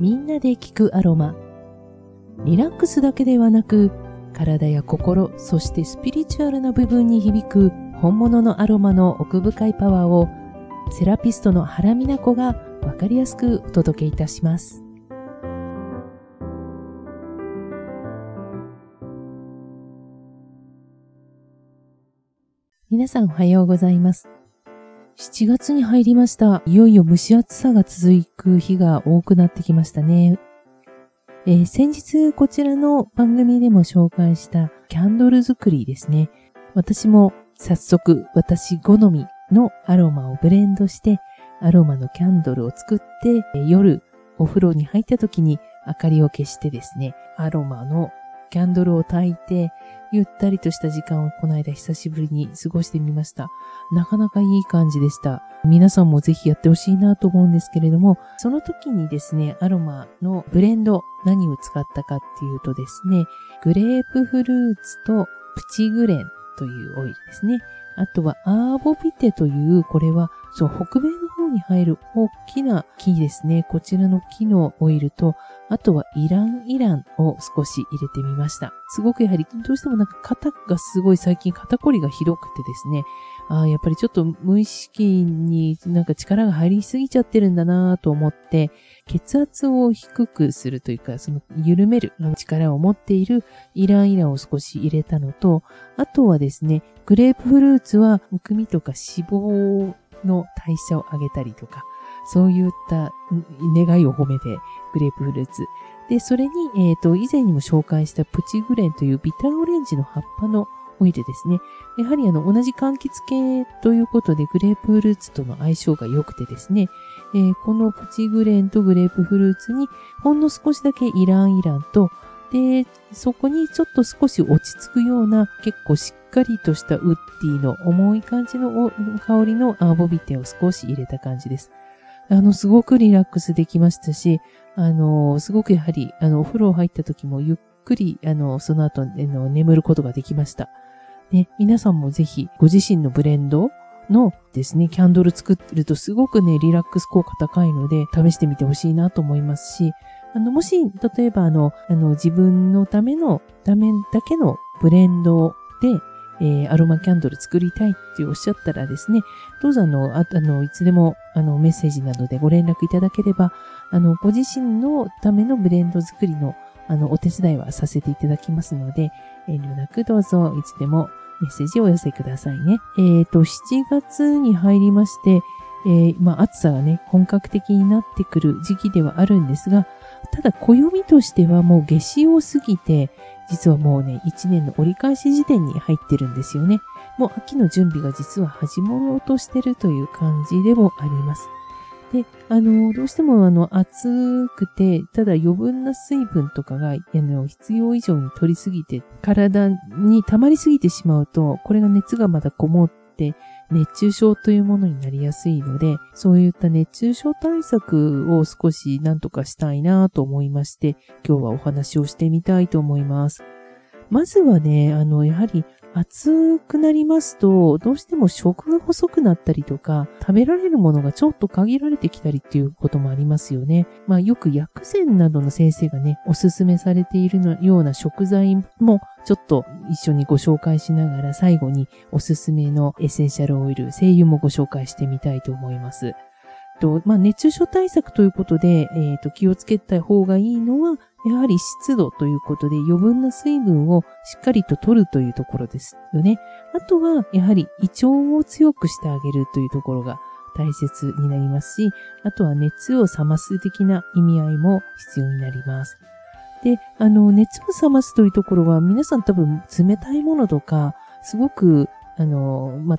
みんなで聞くアロマ。リラックスだけではなく、体や心、そしてスピリチュアルな部分に響く本物のアロマの奥深いパワーを、セラピストの原美奈子がわかりやすくお届けいたします。皆さんおはようございます。7月に入りました。いよいよ蒸し暑さが続く日が多くなってきましたね。えー、先日こちらの番組でも紹介したキャンドル作りですね。私も早速私好みのアロマをブレンドしてアロマのキャンドルを作って、夜お風呂に入った時に明かりを消してですね、アロマのキャンドルを焚いて、ゆったりとした時間をこの間久しぶりに過ごしてみました。なかなかいい感じでした。皆さんもぜひやってほしいなと思うんですけれども、その時にですね、アロマのブレンド、何を使ったかっていうとですね、グレープフルーツとプチグレンというオイルですね。あとはアーボビテという、これは、そう、北米の方に入る大きな木ですね。こちらの木のオイルと、あとはイランイランを少し入れてみました。すごくやはり、どうしてもなんか肩がすごい最近肩こりがひどくてですね、ああやっぱりちょっと無意識になんか力が入りすぎちゃってるんだなと思って、血圧を低くするというか、その緩める力を持っているイランイランを少し入れたのと、あとはですね、グレープフルーツはむくみとか脂肪の代謝を上げたりとか、そういった願いを込めてグレープフルーツ。で、それに、えっ、ー、と、以前にも紹介したプチグレンというビターオレンジの葉っぱのオイルですね。やはりあの、同じ柑橘系ということでグレープフルーツとの相性が良くてですね、えー、このプチグレンとグレープフルーツにほんの少しだけイランイランと、で、そこにちょっと少し落ち着くような結構しかりとしたウッディの重い感じの香りのアーボビテを少し入れた感じです。あの、すごくリラックスできましたし、あの、すごくやはり、あの、お風呂入った時もゆっくり、あの、その後、あの、眠ることができました。ね、皆さんもぜひ、ご自身のブレンドのですね、キャンドル作ってるとすごくね、リラックス効果高いので、試してみてほしいなと思いますし、あの、もし、例えばあの、あの、自分のための、ためだけのブレンドで、えー、アロマキャンドル作りたいっておっしゃったらですね、どうぞあの、ああの、いつでも、あの、メッセージなどでご連絡いただければ、あの、ご自身のためのブレンド作りの、あの、お手伝いはさせていただきますので、遠慮なくどうぞいつでもメッセージをお寄せくださいね。えっ、ー、と、7月に入りまして、えー、まあ、暑さがね、本格的になってくる時期ではあるんですが、ただ暦としてはもう夏至を過ぎて、実はもうね、1年の折り返し時点に入ってるんですよね。もう秋の準備が実は始まろうとしてるという感じでもあります。で、あの、どうしてもあの、暑くて、ただ余分な水分とかが、あの、必要以上に取りすぎて、体に溜まりすぎてしまうと、これが熱がまだこもって、熱中症というものになりやすいので、そういった熱中症対策を少し何とかしたいなと思いまして、今日はお話をしてみたいと思います。まずはね、あの、やはり暑くなりますと、どうしても食が細くなったりとか、食べられるものがちょっと限られてきたりっていうこともありますよね。まあよく薬膳などの先生がね、おすすめされているのような食材もちょっと一緒にご紹介しながら最後におすすめのエッセンシャルオイル、精油もご紹介してみたいと思います。と、まあ、熱中症対策ということで、えっ、ー、と、気をつけた方がいいのは、やはり湿度ということで余分な水分をしっかりと取るというところですよね。あとは、やはり胃腸を強くしてあげるというところが大切になりますし、あとは熱を冷ます的な意味合いも必要になります。で、あの、熱を冷ますというところは皆さん多分冷たいものとか、すごく、あの、まあ、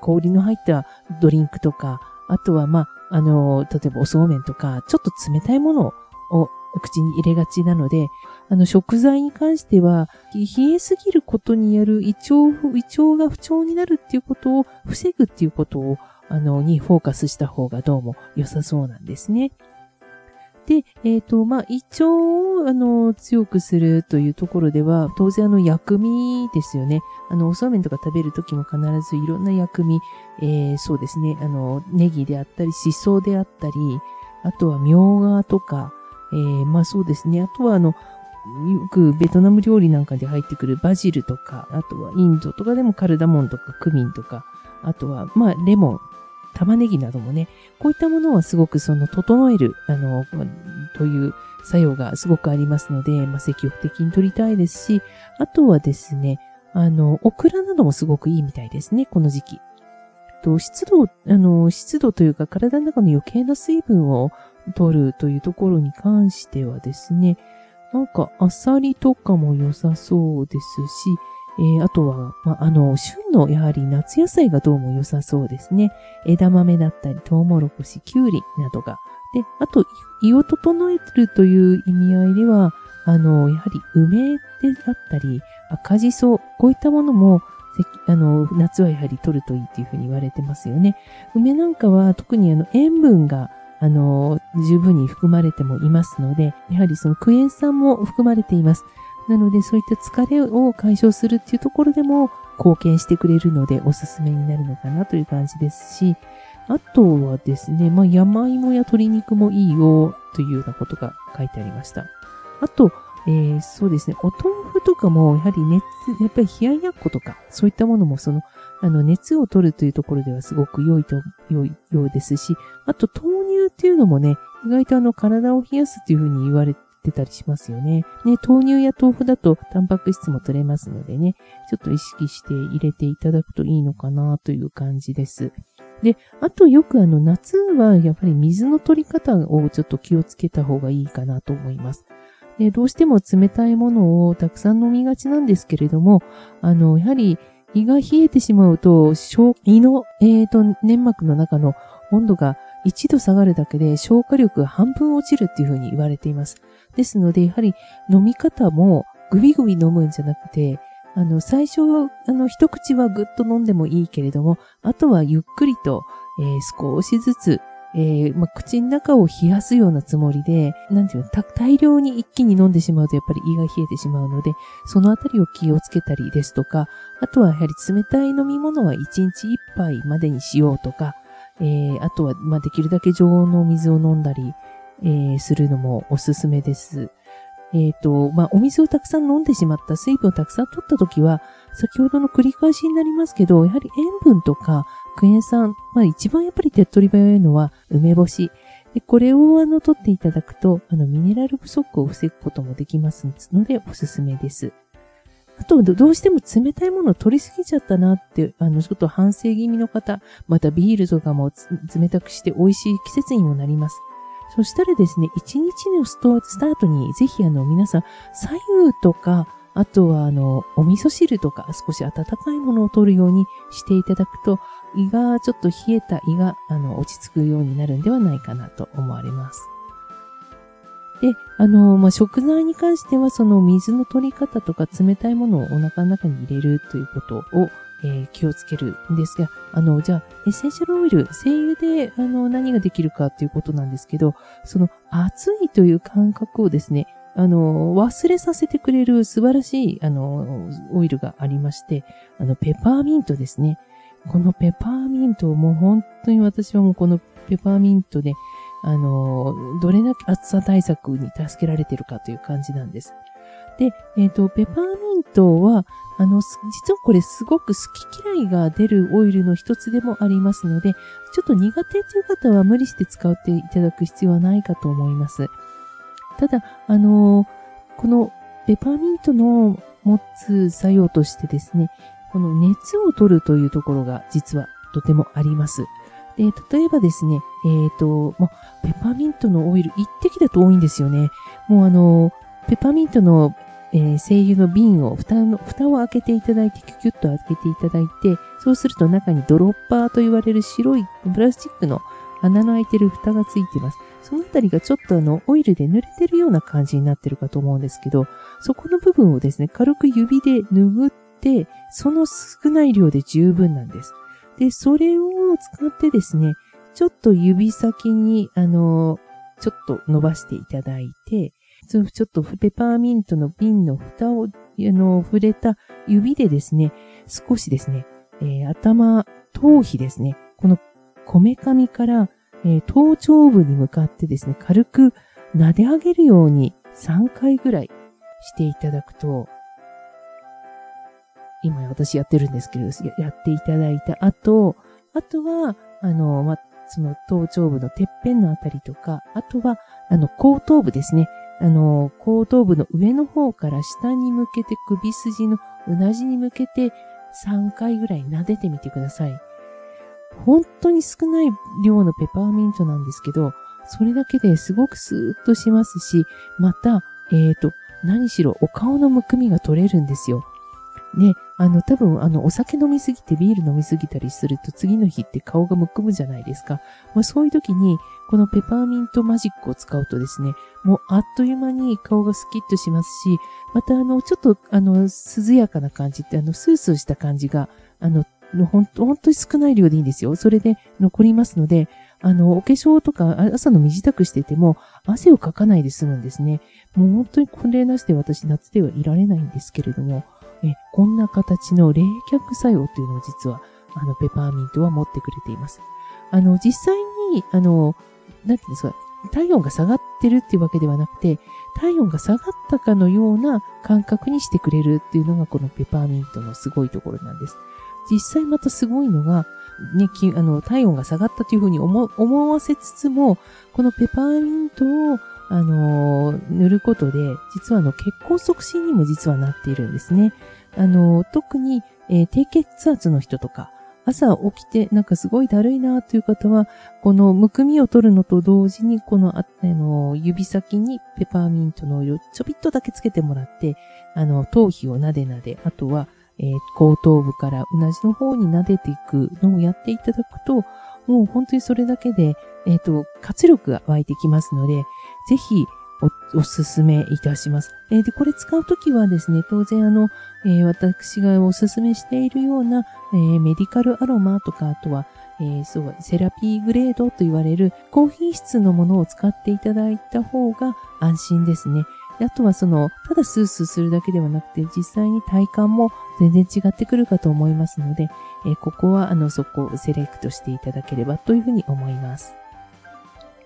氷の入ったドリンクとか、あとは、まあ、あの、例えばおそうめんとか、ちょっと冷たいものを口に入れがちなので、あの食材に関しては、冷えすぎることによる胃腸、胃腸が不調になるっていうことを防ぐっていうことを、あの、にフォーカスした方がどうも良さそうなんですね。で、えっ、ー、と、まあ、胃腸を、あの、強くするというところでは、当然あの、薬味ですよね。あの、おそうめんとか食べるときも必ずいろんな薬味、えー、そうですね、あの、ネギであったり、シソであったり、あとは、みょうがとか、えー、まあそうですね。あとはあの、よくベトナム料理なんかで入ってくるバジルとか、あとはインドとかでもカルダモンとかクミンとか、あとは、まあ、レモン、玉ねぎなどもね、こういったものはすごくその整える、あの、という作用がすごくありますので、まあ、積極的に取りたいですし、あとはですね、あの、オクラなどもすごくいいみたいですね、この時期。と、湿度、あの、湿度というか体の中の余計な水分を取るというところに関してはですね、なんか、アサリとかも良さそうですし、えー、あとは、まあ、の、旬のやはり夏野菜がどうも良さそうですね。枝豆だったり、トウモロコシ、キュウリなどが。で、あと、胃を整えるという意味合いでは、あの、やはり梅であったり、赤じそ、こういったものも、あの、夏はやはり取るといいというふうに言われてますよね。梅なんかは特にあの塩分があの、十分に含まれてもいますので、やはりそのクエン酸も含まれています。なので、そういった疲れを解消するっていうところでも貢献してくれるので、おすすめになるのかなという感じですし、あとはですね、まあ、山芋や鶏肉もいいよというようなことが書いてありました。あと、えー、そうですね、お豆腐とかも、やはり熱、やっぱり冷ややっことか、そういったものもその、あの、熱を取るというところではすごく良いと、良いようですし、あと豆乳っていうのもね、意外とあの、体を冷やすっていうふうに言われてたりしますよね。ね、豆乳や豆腐だとタンパク質も取れますのでね、ちょっと意識して入れていただくといいのかなという感じです。で、あとよくあの夏はやっぱり水の取り方をちょっと気をつけた方がいいかなと思います。でどうしても冷たいものをたくさん飲みがちなんですけれども、あの、やはり胃が冷えてしまうと、胃の、えっ、ー、と、粘膜の中の温度が1度下がるだけで消化力半分落ちるっていうふうに言われています。ですので、やはり飲み方もグビグビ飲むんじゃなくて、あの、最初、あの、一口はぐっと飲んでもいいけれども、あとはゆっくりと、えー、少しずつえー、まあ、口の中を冷やすようなつもりで、なんていうの、大量に一気に飲んでしまうとやっぱり胃が冷えてしまうので、そのあたりを気をつけたりですとか、あとはやはり冷たい飲み物は1日1杯までにしようとか、えー、あとは、まあ、できるだけ常温のお水を飲んだり、えー、するのもおすすめです。えっ、ー、と、まあ、お水をたくさん飲んでしまった、水分をたくさん取ったときは、先ほどの繰り返しになりますけど、やはり塩分とかクエン酸、まあ一番やっぱり手っ取り早いのは梅干し。でこれをあの取っていただくと、あのミネラル不足を防ぐこともできますのでおすすめです。あと、どうしても冷たいものを取りすぎちゃったなって、あの、ちょっと反省気味の方、またビールとかも冷たくして美味しい季節にもなります。そしたらですね、一日のスタートにぜひあの皆さん、左右とか、あとはあの、お味噌汁とか少し温かいものを取るようにしていただくと、胃がちょっと冷えた胃があの落ち着くようになるんではないかなと思われます。で、あの、まあ、食材に関しては、その水の取り方とか冷たいものをお腹の中に入れるということを、えー、気をつけるんですが、あの、じゃあ、エッセンシャルオイル、精油で、あの、何ができるかということなんですけど、その、熱いという感覚をですね、あの、忘れさせてくれる素晴らしい、あの、オイルがありまして、あの、ペパーミントですね。このペパーミントをもう本当に私はもうこのペパーミントで、あの、どれだけ暑さ対策に助けられてるかという感じなんです。で、えっ、ー、と、ペパーミントは、あの、実はこれすごく好き嫌いが出るオイルの一つでもありますので、ちょっと苦手という方は無理して使っていただく必要はないかと思います。ただ、あの、このペパーミントの持つ作用としてですね、この熱を取るというところが実はとてもあります。で、例えばですね、えっ、ー、と、ま、ペパーミントのオイル一滴だと多いんですよね。もうあの、ペパーミントの、えー、精油の瓶を、蓋の、蓋を開けていただいて、キュキュッと開けていただいて、そうすると中にドロッパーと言われる白いプラスチックの穴の開いてる蓋がついてます。そのあたりがちょっとあの、オイルで濡れてるような感じになってるかと思うんですけど、そこの部分をですね、軽く指で拭って、その少ない量で十分なんです。で、それを使ってですね、ちょっと指先に、あの、ちょっと伸ばしていただいて、ちょっとペパーミントの瓶の蓋を、あの、触れた指でですね、少しですね、えー、頭、頭皮ですね、このこめかみから、えー、頭頂部に向かってですね、軽く、撫で上げるように3回ぐらいしていただくと、今私やってるんですけど、やっていただいた後、あとは、あの、ま、その頭頂部のてっぺんのあたりとか、あとは、あの、後頭部ですね。あの、後頭部の上の方から下に向けて首筋のうなじに向けて3回ぐらい撫でてみてください。本当に少ない量のペパーミントなんですけど、それだけですごくスーッとしますし、また、えっ、ー、と、何しろお顔のむくみが取れるんですよ。ね、あの、多分、あの、お酒飲みすぎてビール飲みすぎたりすると次の日って顔がむくむじゃないですか。まあ、そういう時に、このペパーミントマジックを使うとですね、もうあっという間に顔がスキッとしますし、またあの、ちょっと、あの、涼やかな感じって、あの、スースーした感じが、あの、ほんと、本当に少ない量でいいんですよ。それで残りますので、あの、お化粧とか朝の身支度してても汗をかかないで済むんですね。もう本当にこれなしで私夏ではいられないんですけれども、えこんな形の冷却作用というのを実は、あの、ペパーミントは持ってくれています。あの、実際に、あの、なんていうんですか、体温が下がってるっていうわけではなくて、体温が下がったかのような感覚にしてくれるっていうのがこのペパーミントのすごいところなんです。実際またすごいのが、ね、あの、体温が下がったというふうに思思わせつつも、このペパーミントをあの塗ることで、実はあの血行促進にも実はなっているんですね。あの特に、えー、低血圧の人とか、朝起きてなんかすごいだるいなという方は、このむくみを取るのと同時に、このあの指先にペパーミントのオイルをちょびっとだけつけてもらって、あの頭皮をなでなで、あとは、え、後頭部からうなじの方に撫でていくのをやっていただくと、もう本当にそれだけで、えっ、ー、と、活力が湧いてきますので、ぜひお、おすすめいたします。えー、で、これ使うときはですね、当然あの、えー、私がおすすめしているような、え、メディカルアロマとか、あとは、え、そう、セラピーグレードと言われる高品質のものを使っていただいた方が安心ですね。あとはその、ただスースーするだけではなくて、実際に体感も全然違ってくるかと思いますので、え、ここはあの、そこをセレクトしていただければというふうに思います。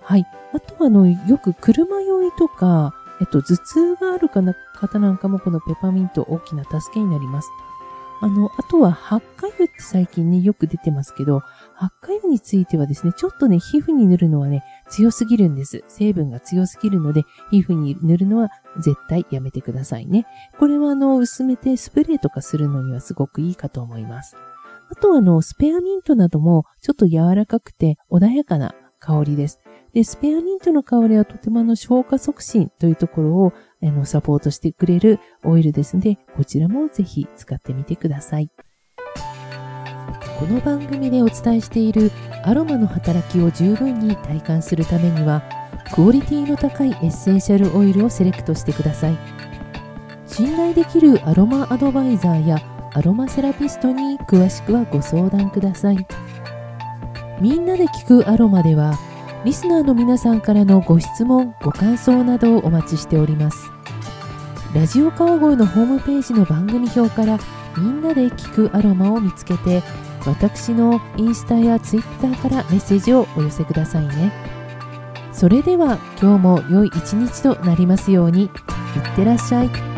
はい。あとは、あの、よく車酔いとか、えっと、頭痛があるかな方なんかもこのペパミント大きな助けになります。あの、あとは、発火油って最近ね、よく出てますけど、発火油についてはですね、ちょっとね、皮膚に塗るのはね、強すぎるんです。成分が強すぎるので、皮膚に塗るのは絶対やめてくださいね。これはあの、薄めてスプレーとかするのにはすごくいいかと思います。あとはあの、スペアミントなどもちょっと柔らかくて穏やかな香りです。で、スペアミントの香りはとてもあの消化促進というところをあのサポートしてくれるオイルですので、こちらもぜひ使ってみてください。この番組でお伝えしているアロマの働きを十分に体感するためには、クオリティの高いエッセンシャルオイルをセレクトしてください。信頼できるアロマアドバイザーやアロマセラピストに詳しくはご相談ください。みんなで聞くアロマでは、リスナーの皆さんからのご質問ご感想などをお待ちしておりますラジオ川越のホームページの番組表からみんなで聞くアロマを見つけて私のインスタやツイッターからメッセージをお寄せくださいねそれでは今日も良い一日となりますようにいってらっしゃい。